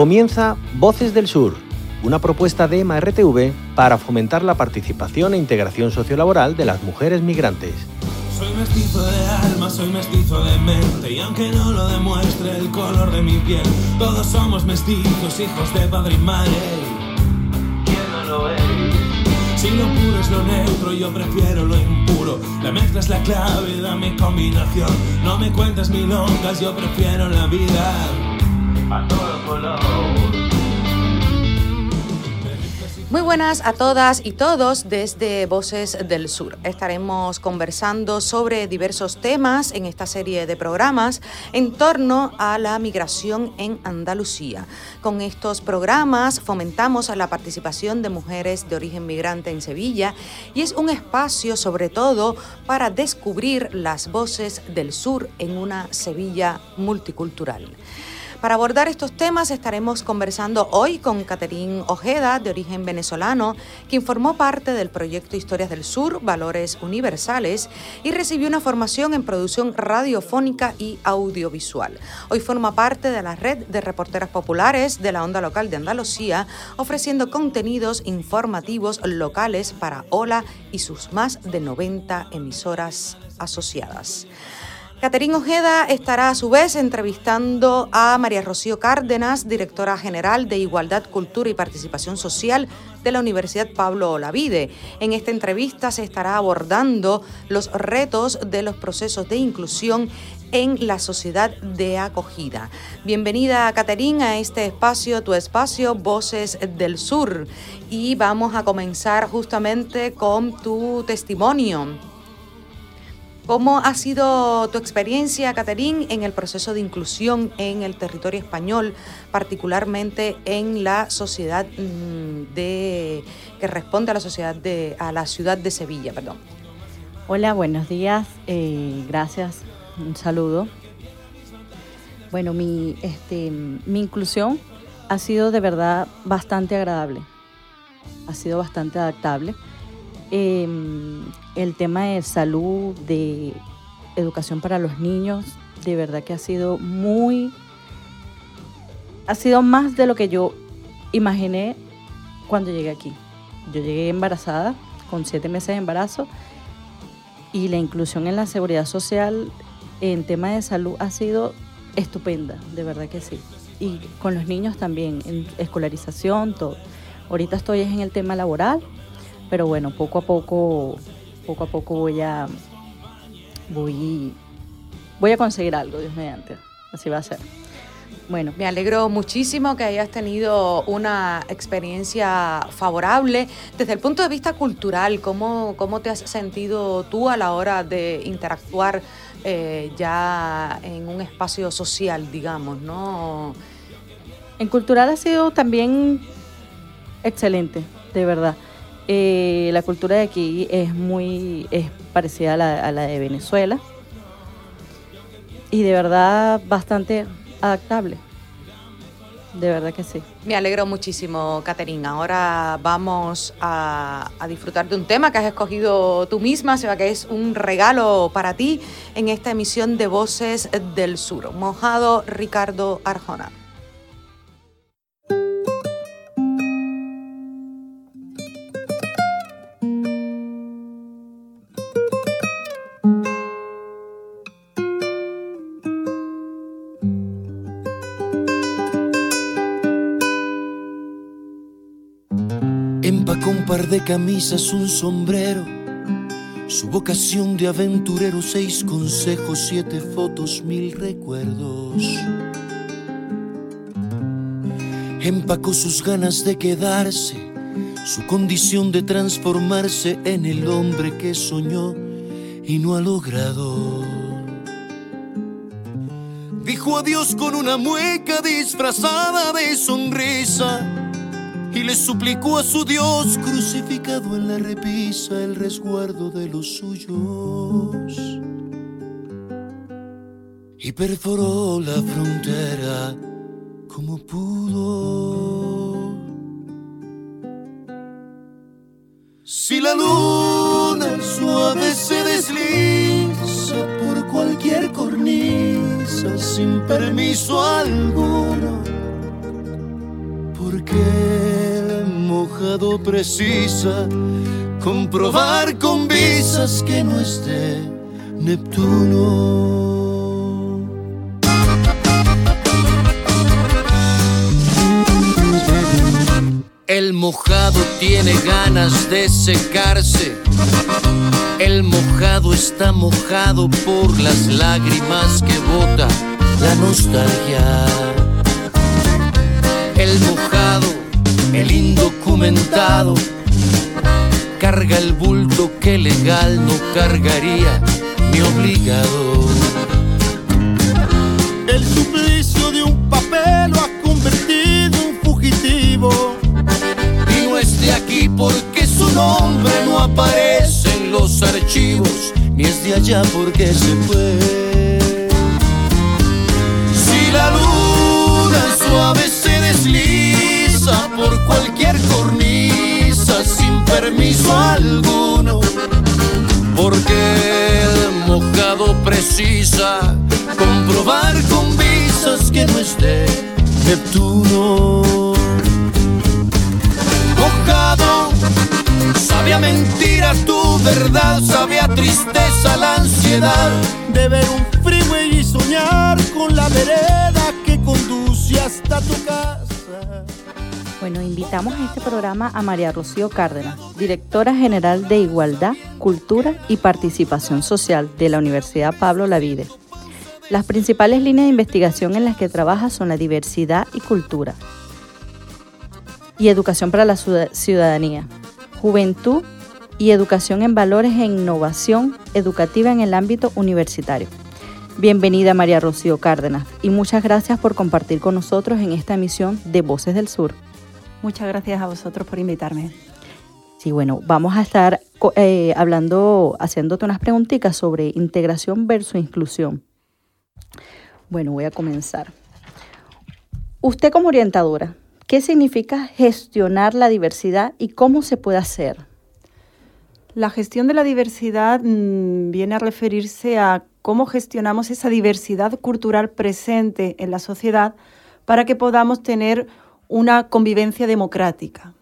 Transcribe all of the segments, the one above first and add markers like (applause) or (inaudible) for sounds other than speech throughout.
Comienza Voces del Sur, una propuesta de MRTV para fomentar la participación e integración sociolaboral de las mujeres migrantes. Soy mestizo de alma, soy mestizo de mente Y aunque no lo demuestre el color de mi piel Todos somos mestizos, hijos de padre y madre ¿Quién no lo es? Si lo puro es lo neutro, yo prefiero lo impuro La mezcla es la clave, dame combinación No me cuentes milongas, yo prefiero la vida buenas a todas y todos desde Voces del Sur. Estaremos conversando sobre diversos temas en esta serie de programas en torno a la migración en Andalucía. Con estos programas fomentamos la participación de mujeres de origen migrante en Sevilla y es un espacio sobre todo para descubrir las voces del sur en una Sevilla multicultural. Para abordar estos temas estaremos conversando hoy con Caterín Ojeda, de origen venezolano, quien formó parte del proyecto Historias del Sur, Valores Universales, y recibió una formación en producción radiofónica y audiovisual. Hoy forma parte de la red de reporteras populares de la onda local de Andalucía, ofreciendo contenidos informativos locales para Ola y sus más de 90 emisoras asociadas. Caterín Ojeda estará a su vez entrevistando a María Rocío Cárdenas, directora general de Igualdad, Cultura y Participación Social de la Universidad Pablo Olavide. En esta entrevista se estará abordando los retos de los procesos de inclusión en la sociedad de acogida. Bienvenida, Caterín, a este espacio, tu espacio, Voces del Sur. Y vamos a comenzar justamente con tu testimonio ¿Cómo ha sido tu experiencia, Caterín, en el proceso de inclusión en el territorio español, particularmente en la sociedad mm, de que responde a la sociedad de a la ciudad de Sevilla, perdón? Hola, buenos días, eh, gracias, un saludo. Bueno, mi, este, mi inclusión ha sido de verdad bastante agradable, ha sido bastante adaptable Em, el tema de salud, de educación para los niños, de verdad que ha sido muy, ha sido más de lo que yo imaginé cuando llegué aquí. Yo llegué embarazada, con siete meses de embarazo, y la inclusión en la seguridad social en tema de salud ha sido estupenda, de verdad que sí. Y con los niños también, en escolarización, todo. Ahorita estoy en el tema laboral, pero bueno, poco a poco, poco a poco voy a, voy, voy a conseguir algo, Dios mediante. Así va a ser. Bueno, me alegro muchísimo que hayas tenido una experiencia favorable. Desde el punto de vista cultural, ¿cómo, cómo te has sentido tú a la hora de interactuar eh, ya en un espacio social, digamos, ¿no? En cultural ha sido también excelente, de verdad. Eh, la cultura de aquí es muy es parecida a la, de Venezuela y de verdad bastante adaptable. De verdad que sí. Me alegro muchísimo, Caterina. Ahora vamos a, a, disfrutar de un tema que has escogido tú misma, sea que es un regalo para ti en esta emisión de Voces del Sur. Mojado Ricardo Arjona. De camisas, un sombrero, su vocación de aventurero, seis consejos, siete fotos, mil recuerdos. Empacó sus ganas de quedarse, su condición de transformarse en el hombre que soñó y no ha logrado. Dijo adiós con una mueca disfrazada de sonrisa suplicó a su Dios crucificado en la repisa el resguardo de los suyos. Y perforó la frontera como pudo. Si la luna suave se desliza por cualquier cornisa sin permiso alguno Porque el mojado precisa comprobar con visas que no esté Neptuno. El mojado tiene ganas de secarse. El mojado está mojado por las lágrimas que bota la nostalgia. El mojado, el carga el bulto que legal no cargaría mi obligado. El suplicio de un papel lo ha convertido en fugitivo. Y no es de aquí porque su nombre no aparece en los archivos, ni es de allá porque se fue. Si la luna suave se desliza por cualquier cornisa sin permiso alguno, porque el mojado precisa comprobar con visas que no esté Neptuno. Mojado, sabe a mentira tu verdad, sabe a tristeza la ansiedad de ver un freeway y soñar con la vereda que conduce hasta tu casa. Bueno, invitamos a este programa a María Rocío Cárdenas, directora general de Igualdad, Cultura y Participación Social de la Universidad Pablo Lavide. Las principales líneas de investigación en las que trabaja son la diversidad y cultura y educación para la ciudadanía, juventud y educación en valores e innovación educativa en el ámbito universitario. Bienvenida María Rocío Cárdenas y muchas gracias por compartir con nosotros en esta emisión de Voces del Sur. Muchas gracias a vosotros por invitarme. Sí, bueno, vamos a estar eh, hablando, haciéndote unas preguntitas sobre integración versus inclusión. Bueno, voy a comenzar. Usted como orientadora, ¿qué significa gestionar la diversidad y cómo se puede hacer? La gestión de la diversidad mm, viene a referirse a cómo gestionamos esa diversidad cultural presente en la sociedad para que podamos tener una convivencia democrática.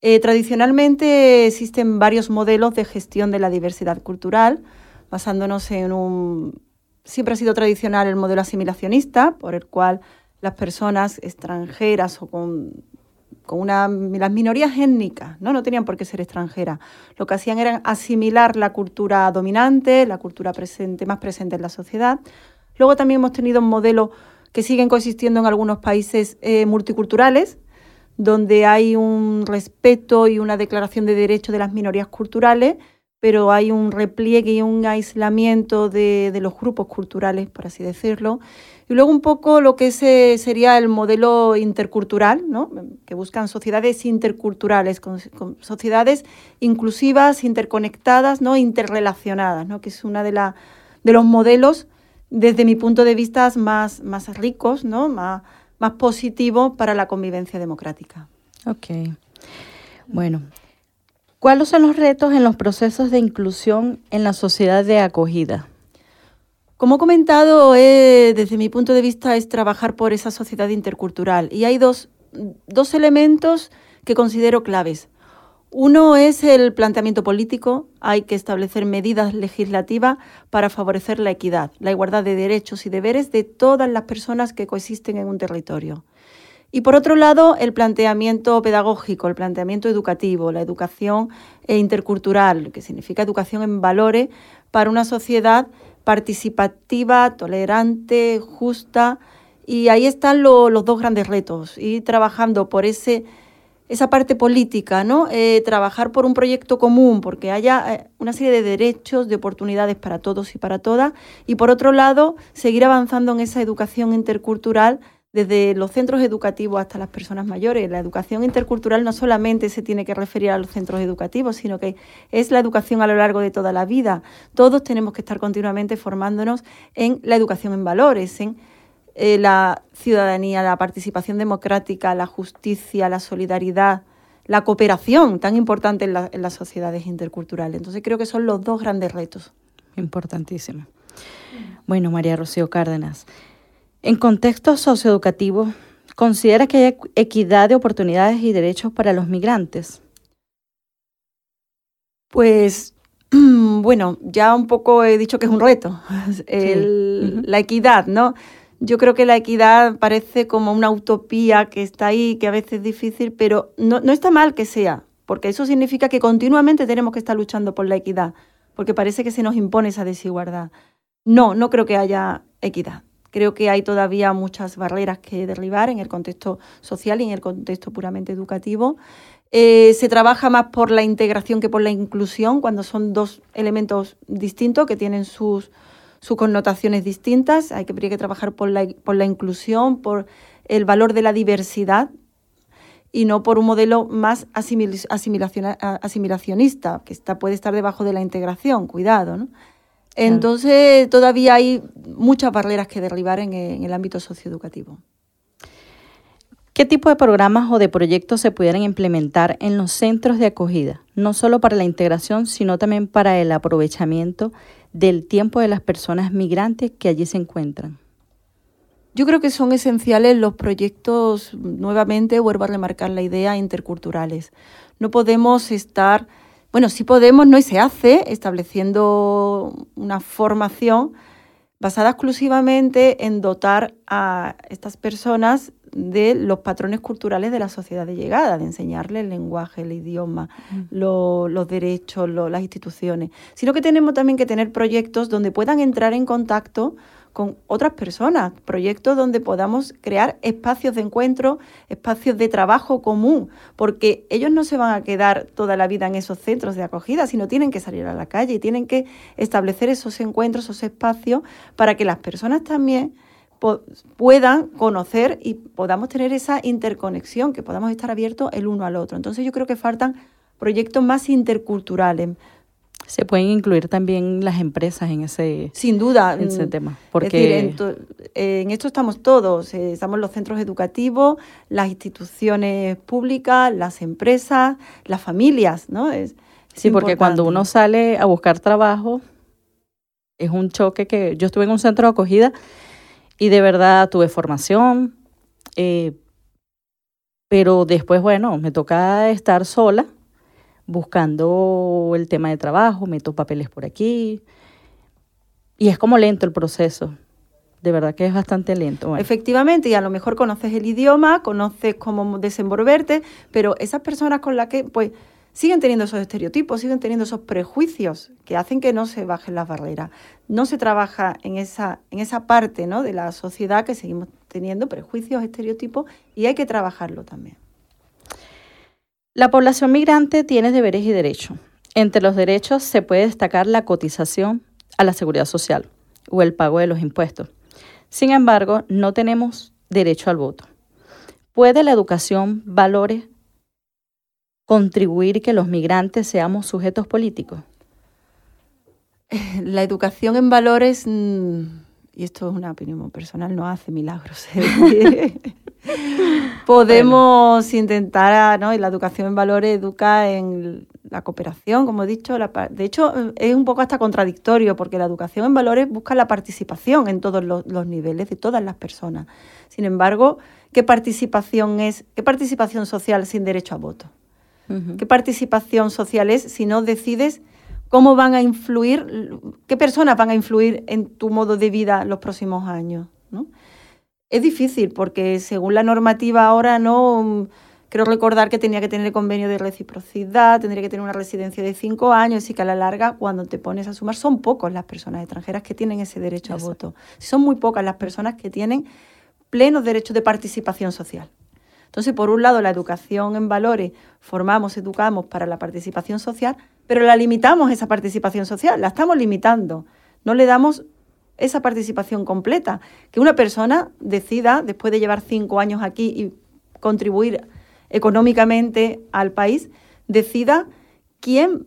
Eh, tradicionalmente existen varios modelos de gestión de la diversidad cultural, basándonos en un... Siempre ha sido tradicional el modelo asimilacionista, por el cual las personas extranjeras o con, con una, las minorías étnicas, ¿no? no tenían por qué ser extranjeras, lo que hacían era asimilar la cultura dominante, la cultura presente, más presente en la sociedad. Luego también hemos tenido un modelo que siguen coexistiendo en algunos países eh, multiculturales, donde hay un respeto y una declaración de derechos de las minorías culturales, pero hay un repliegue y un aislamiento de, los grupos culturales, por así decirlo. Y luego un poco lo que sería el modelo intercultural, ¿no? que buscan sociedades interculturales, sociedades inclusivas, interconectadas, ¿no? interrelacionadas, ¿no? que es uno de, la, de los modelos desde mi punto de vista, más, más ricos, ¿no? más, más positivos para la convivencia democrática. Ok. Bueno, ¿cuáles son los retos en los procesos de inclusión en la sociedad de acogida? Como he comentado, desde mi punto de vista es trabajar por esa sociedad intercultural y hay dos, dos elementos que considero claves. Uno es el planteamiento político. Hay que establecer medidas legislativas para favorecer la equidad, la igualdad de derechos y deberes de todas las personas que coexisten en un territorio. Y por otro lado, el planteamiento pedagógico, el planteamiento educativo, la educación intercultural, que significa educación en valores para una sociedad participativa, tolerante, justa. Y ahí están los dos grandes retos, ir trabajando por ese esa parte política, ¿no? Eh, trabajar por un proyecto común, porque haya eh, una serie de derechos, de oportunidades para todos y para todas, y por otro lado, seguir avanzando en esa educación intercultural desde los centros educativos hasta las personas mayores. La educación intercultural no solamente se tiene que referir a los centros educativos, sino que es la educación a lo largo de toda la vida. Todos tenemos que estar continuamente formándonos en la educación en valores, en eh, la ciudadanía, la participación democrática, la justicia, la solidaridad, la cooperación tan importante en, las sociedades interculturales. Entonces creo que son los dos grandes retos. Importantísimo. Bueno, María Rocío Cárdenas, en contexto socioeducativo, ¿Considera que hay equidad de oportunidades y derechos para los migrantes? Pues (clears throat) bueno, ya un poco he dicho que es un reto, (laughs) la equidad, ¿no? Yo creo que la equidad parece como una utopía que está ahí, que a veces es difícil, pero no, no está mal que sea, porque eso significa que continuamente tenemos que estar luchando por la equidad, porque parece que se nos impone esa desigualdad. No, no creo que haya equidad. Creo que hay todavía muchas barreras que derribar en el contexto social y en el contexto puramente educativo. Eh, se trabaja más por la integración que por la inclusión, cuando son dos elementos distintos que tienen sus, sus connotaciones distintas. Hay que, habría que trabajar por la, por la inclusión, por el valor de la diversidad y no por un modelo más asimilacionista, que está, puede estar debajo de la integración, cuidado. ¿no? Entonces, todavía hay muchas barreras que derribar en, en el ámbito socioeducativo. ¿Qué tipo de programas o de proyectos se pudieran implementar en los centros de acogida, no solo para la integración, sino también para el aprovechamiento del tiempo de las personas migrantes que allí se encuentran? Yo creo que son esenciales los proyectos, nuevamente vuelvo a remarcar la idea, interculturales. No podemos estar, bueno, sí podemos, no y se hace, estableciendo una formación basada exclusivamente en dotar a estas personas de los patrones culturales de la sociedad de llegada, de enseñarle el lenguaje, el idioma, los derechos, las instituciones, sino que tenemos también que tener proyectos donde puedan entrar en contacto con otras personas, proyectos donde podamos crear espacios de encuentro, espacios de trabajo común, porque ellos no se van a quedar toda la vida en esos centros de acogida, sino tienen que salir a la calle y tienen que establecer esos encuentros, esos espacios, para que las personas también puedan conocer y podamos tener esa interconexión, que podamos estar abiertos el uno al otro. Entonces yo creo que faltan proyectos más interculturales. Se pueden incluir también las empresas en ese, Sin duda, en ese mm, tema. Porque en, esto estamos todos, eh, estamos los centros educativos, las instituciones públicas, las empresas, las familias, ¿no? Es, sí, porque cuando uno sale a buscar trabajo, es un choque que yo estuve en un centro de acogida y de verdad tuve formación, eh, pero después, bueno, me toca estar sola buscando el tema de trabajo, meto papeles por aquí. Y es como lento el proceso. De verdad que es bastante lento. Efectivamente, y a lo mejor conoces el idioma, conoces cómo desenvolverte, pero esas personas con las que, pues, siguen teniendo esos estereotipos, siguen teniendo esos prejuicios que hacen que no se bajen las barreras. No se trabaja en esa, en esa parte ¿no? de la sociedad que seguimos teniendo prejuicios, estereotipos, y hay que trabajarlo también. La población migrante tiene deberes y derechos. Entre los derechos se puede destacar la cotización a la seguridad social o el pago de los impuestos. Sin embargo, no tenemos derecho al voto. ¿Puede la educación, valores, contribuir que los migrantes seamos sujetos políticos? La educación en valores, mm, y esto es una opinión personal, no hace milagros. ¿eh? (laughs) Podemos intentar, ¿no? Y la educación en valores educa en la cooperación, como he dicho. de hecho, es un poco hasta contradictorio, porque la educación en valores busca la participación en todos los, los niveles de todas las personas. Sin embargo, ¿qué participación es? ¿Qué participación social sin derecho a voto? ¿Qué participación social es si no decides cómo van a influir, qué personas van a influir en tu modo de vida los próximos años? Es difícil porque según la normativa ahora no... Creo recordar que tenía que tener convenio de reciprocidad, tendría que tener una residencia de cinco años y que a la larga, cuando te pones a sumar, son pocos las personas extranjeras que tienen ese derecho a voto. Son muy pocas las personas que tienen plenos derechos de participación social. Entonces, por un lado, la educación en valores, formamos, educamos para la participación social, pero la limitamos esa participación social, la estamos limitando. No le damos esa participación completa. Que una persona decida, después de llevar cinco años aquí y contribuir económicamente al país, decida quién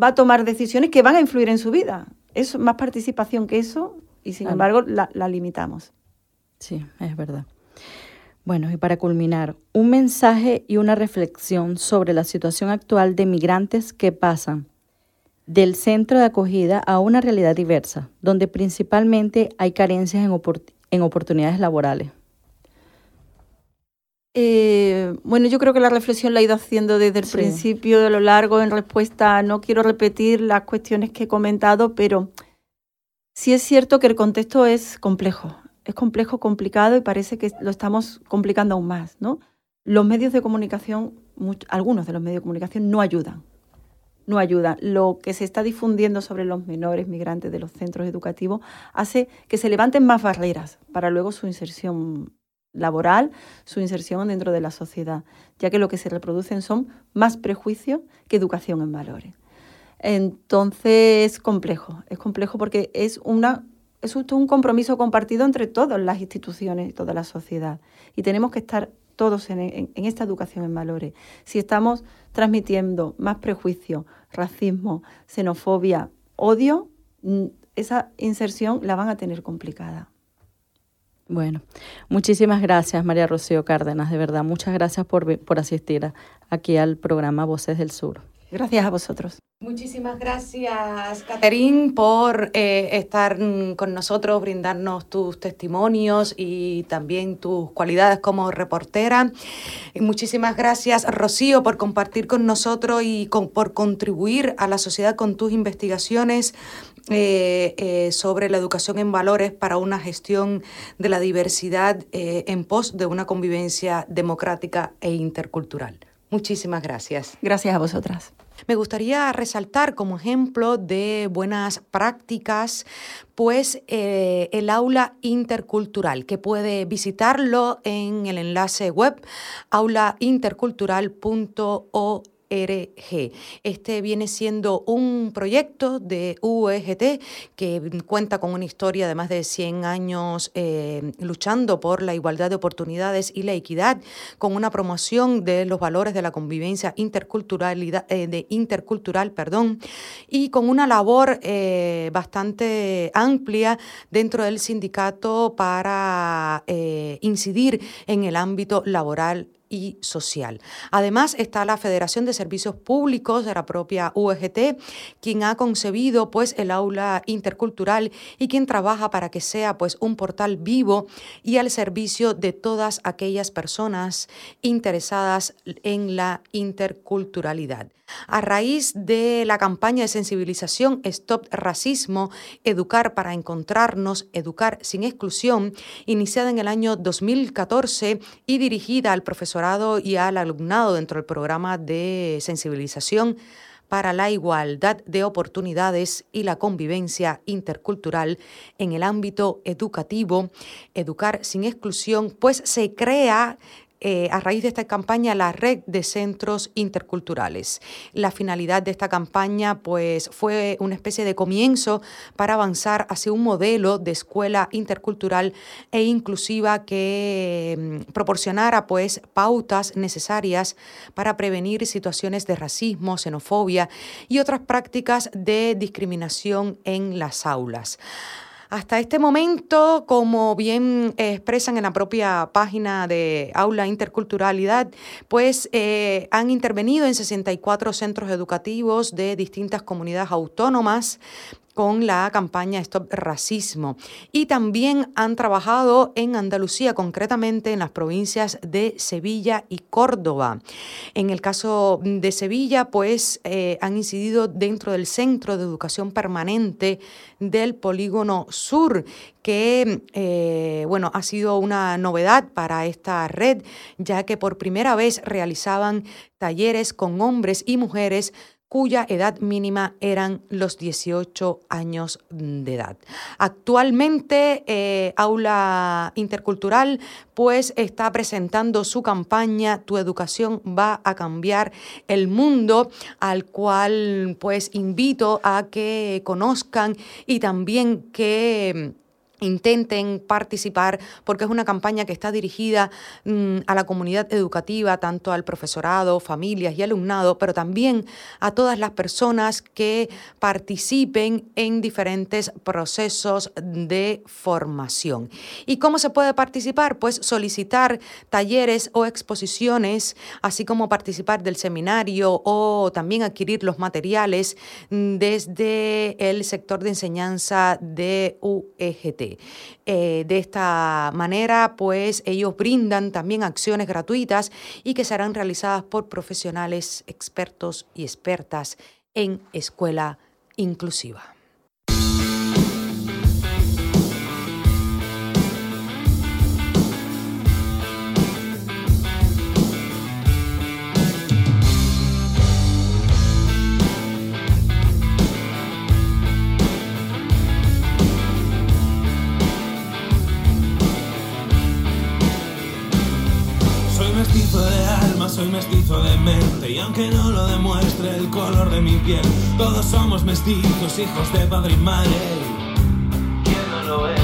va a tomar decisiones que van a influir en su vida. Es más participación que eso y sin embargo la, la limitamos. Sí, es verdad. Bueno, y para culminar, un mensaje y una reflexión sobre la situación actual de migrantes que pasan del centro de acogida a una realidad diversa, donde principalmente hay carencias en, oportunidades laborales. Eh, bueno, yo creo que la reflexión la he ido haciendo desde el principio, de lo largo, en respuesta. No quiero repetir las cuestiones que he comentado, pero sí es cierto que el contexto es complejo. Es complejo, complicado y parece que lo estamos complicando aún más, ¿no? Los medios de comunicación, algunos de los medios de comunicación no ayudan. No ayudan. Lo que se está difundiendo sobre los menores migrantes de los centros educativos hace que se levanten más barreras para luego su inserción laboral, su inserción dentro de la sociedad, ya que lo que se reproducen son más prejuicios que educación en valores. Entonces es complejo, es complejo porque es, una, es un compromiso compartido entre todas las instituciones y toda la sociedad. Y tenemos que estar todos en, en esta educación en valores. Si estamos transmitiendo más prejuicio, racismo, xenofobia, odio, mm, esa inserción la van a tener complicada. Bueno, muchísimas gracias María Rocío Cárdenas, de verdad, muchas gracias por, por asistir aquí al programa Voces del Sur. Gracias a vosotros. Muchísimas gracias, Caterín, por eh, estar con nosotros, brindarnos tus testimonios y también tus cualidades como reportera. muchísimas gracias, Rocío, por compartir con nosotros y por contribuir a la sociedad con tus investigaciones eh, eh, sobre la educación en valores para una gestión de la diversidad en pos de una convivencia democrática e intercultural. Muchísimas gracias. Gracias a vosotras. Me gustaría resaltar como ejemplo de buenas prácticas, pues el aula intercultural, que puede visitarlo en el enlace web aulaintercultural.org este viene siendo un proyecto de UEGT que cuenta con una historia de más de 100 años eh, luchando por la igualdad de oportunidades y la equidad, con una promoción de los valores de la convivencia interculturalidad, eh, de intercultural perdón, y con una labor eh, bastante amplia dentro del sindicato para incidir en el ámbito laboral y social. Además está la Federación de Servicios Públicos de la propia UEGT, quien ha concebido pues el aula intercultural y quien trabaja para que sea pues un portal vivo y al servicio de todas aquellas personas interesadas en la interculturalidad. A raíz de la campaña de sensibilización Stop Racismo, Educar para Encontrarnos, Educar sin Exclusión, iniciada en el año 2014 y dirigida al y al alumnado dentro del programa de sensibilización para la igualdad de oportunidades y la convivencia intercultural en el ámbito educativo, Educar sin exclusión, pues se crea eh, a raíz de esta campaña la red de centros interculturales. La finalidad de esta campaña pues, fue una especie de comienzo para avanzar hacia un modelo de escuela intercultural e inclusiva que mm, proporcionara pues, pautas necesarias para prevenir situaciones de racismo, xenofobia y otras prácticas de discriminación en las aulas. Hasta este momento, como bien expresan en la propia página de Aula Interculturalidad, pues eh, han intervenido en 64 centros educativos de distintas comunidades autónomas con la campaña Stop Racismo y también han trabajado en Andalucía, concretamente en las provincias de Sevilla y Córdoba. En el caso de Sevilla, pues eh, han incidido dentro del Centro de Educación Permanente del Polígono Sur, que eh, bueno, ha sido una novedad para esta red, ya que por primera vez realizaban talleres con hombres y mujeres cuya edad mínima eran los 18 años de edad. Actualmente, eh, Aula Intercultural pues está presentando su campaña Tu educación va a cambiar el mundo, al cual pues invito a que conozcan y también que intenten participar porque es una campaña que está dirigida mm, a la comunidad educativa, tanto al profesorado, familias y alumnado, pero también a todas las personas que participen en diferentes procesos de formación. ¿Y cómo se puede participar? Pues solicitar talleres o exposiciones, así como participar del seminario o también adquirir los materiales mm, desde el sector de enseñanza de UEGT. Eh, de esta manera, pues ellos brindan también acciones gratuitas y que serán realizadas por profesionales expertos y expertas en escuela inclusiva. Soy mestizo de mente y aunque no lo demuestre el color de mi piel, todos somos mestizos, hijos de padre y madre. ¿Quién no lo es?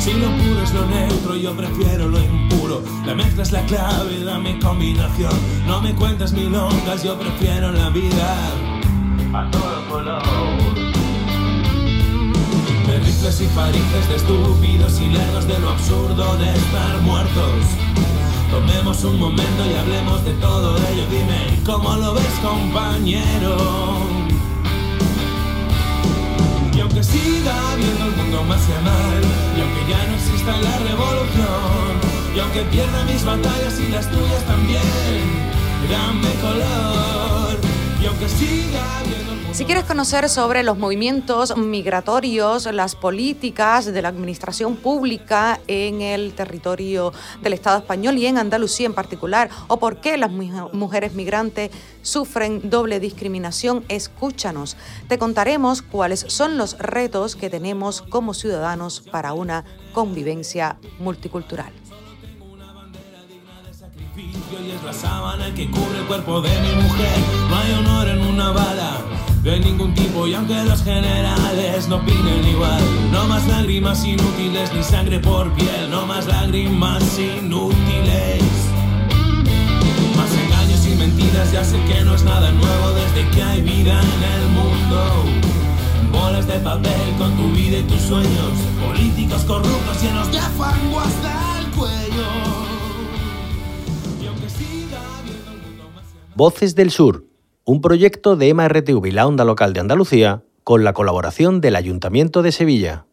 Si lo puro es lo neutro, yo prefiero lo impuro. La mezcla es la clave, dame combinación. No me cuentes milongas, yo prefiero la vida a todo color. Rifles y parices, de estúpidos y lerdos de lo absurdo de estar muertos. Tomemos un momento y hablemos de todo ello. Dime, ¿cómo lo ves, compañero? Y aunque siga viendo el mundo más y mal, y aunque ya no exista la revolución, y aunque pierda mis batallas y las tuyas también, dame color. Y aunque siga viendo si quieres conocer sobre los movimientos migratorios, las políticas de la administración pública en el territorio del Estado español y en Andalucía en particular, o por qué las mujeres migrantes sufren doble discriminación, escúchanos. Te contaremos cuáles son los retos que tenemos como ciudadanos para una convivencia multicultural y es la sábana que cubre el cuerpo de mi mujer. No en una bala de ningún tipo y aunque los generales no opinen igual, no más lágrimas inútiles ni sangre por piel, no más lágrimas inútiles. Más engaños y mentiras, ya sé que no es nada nuevo desde que hay vida en el mundo. Bolas de papel con tu vida y tus sueños, políticos corruptos llenos de fango hasta el cuello. Voces del Sur un proyecto de MRTV la Onda Local de Andalucía con la colaboración del Ayuntamiento de Sevilla.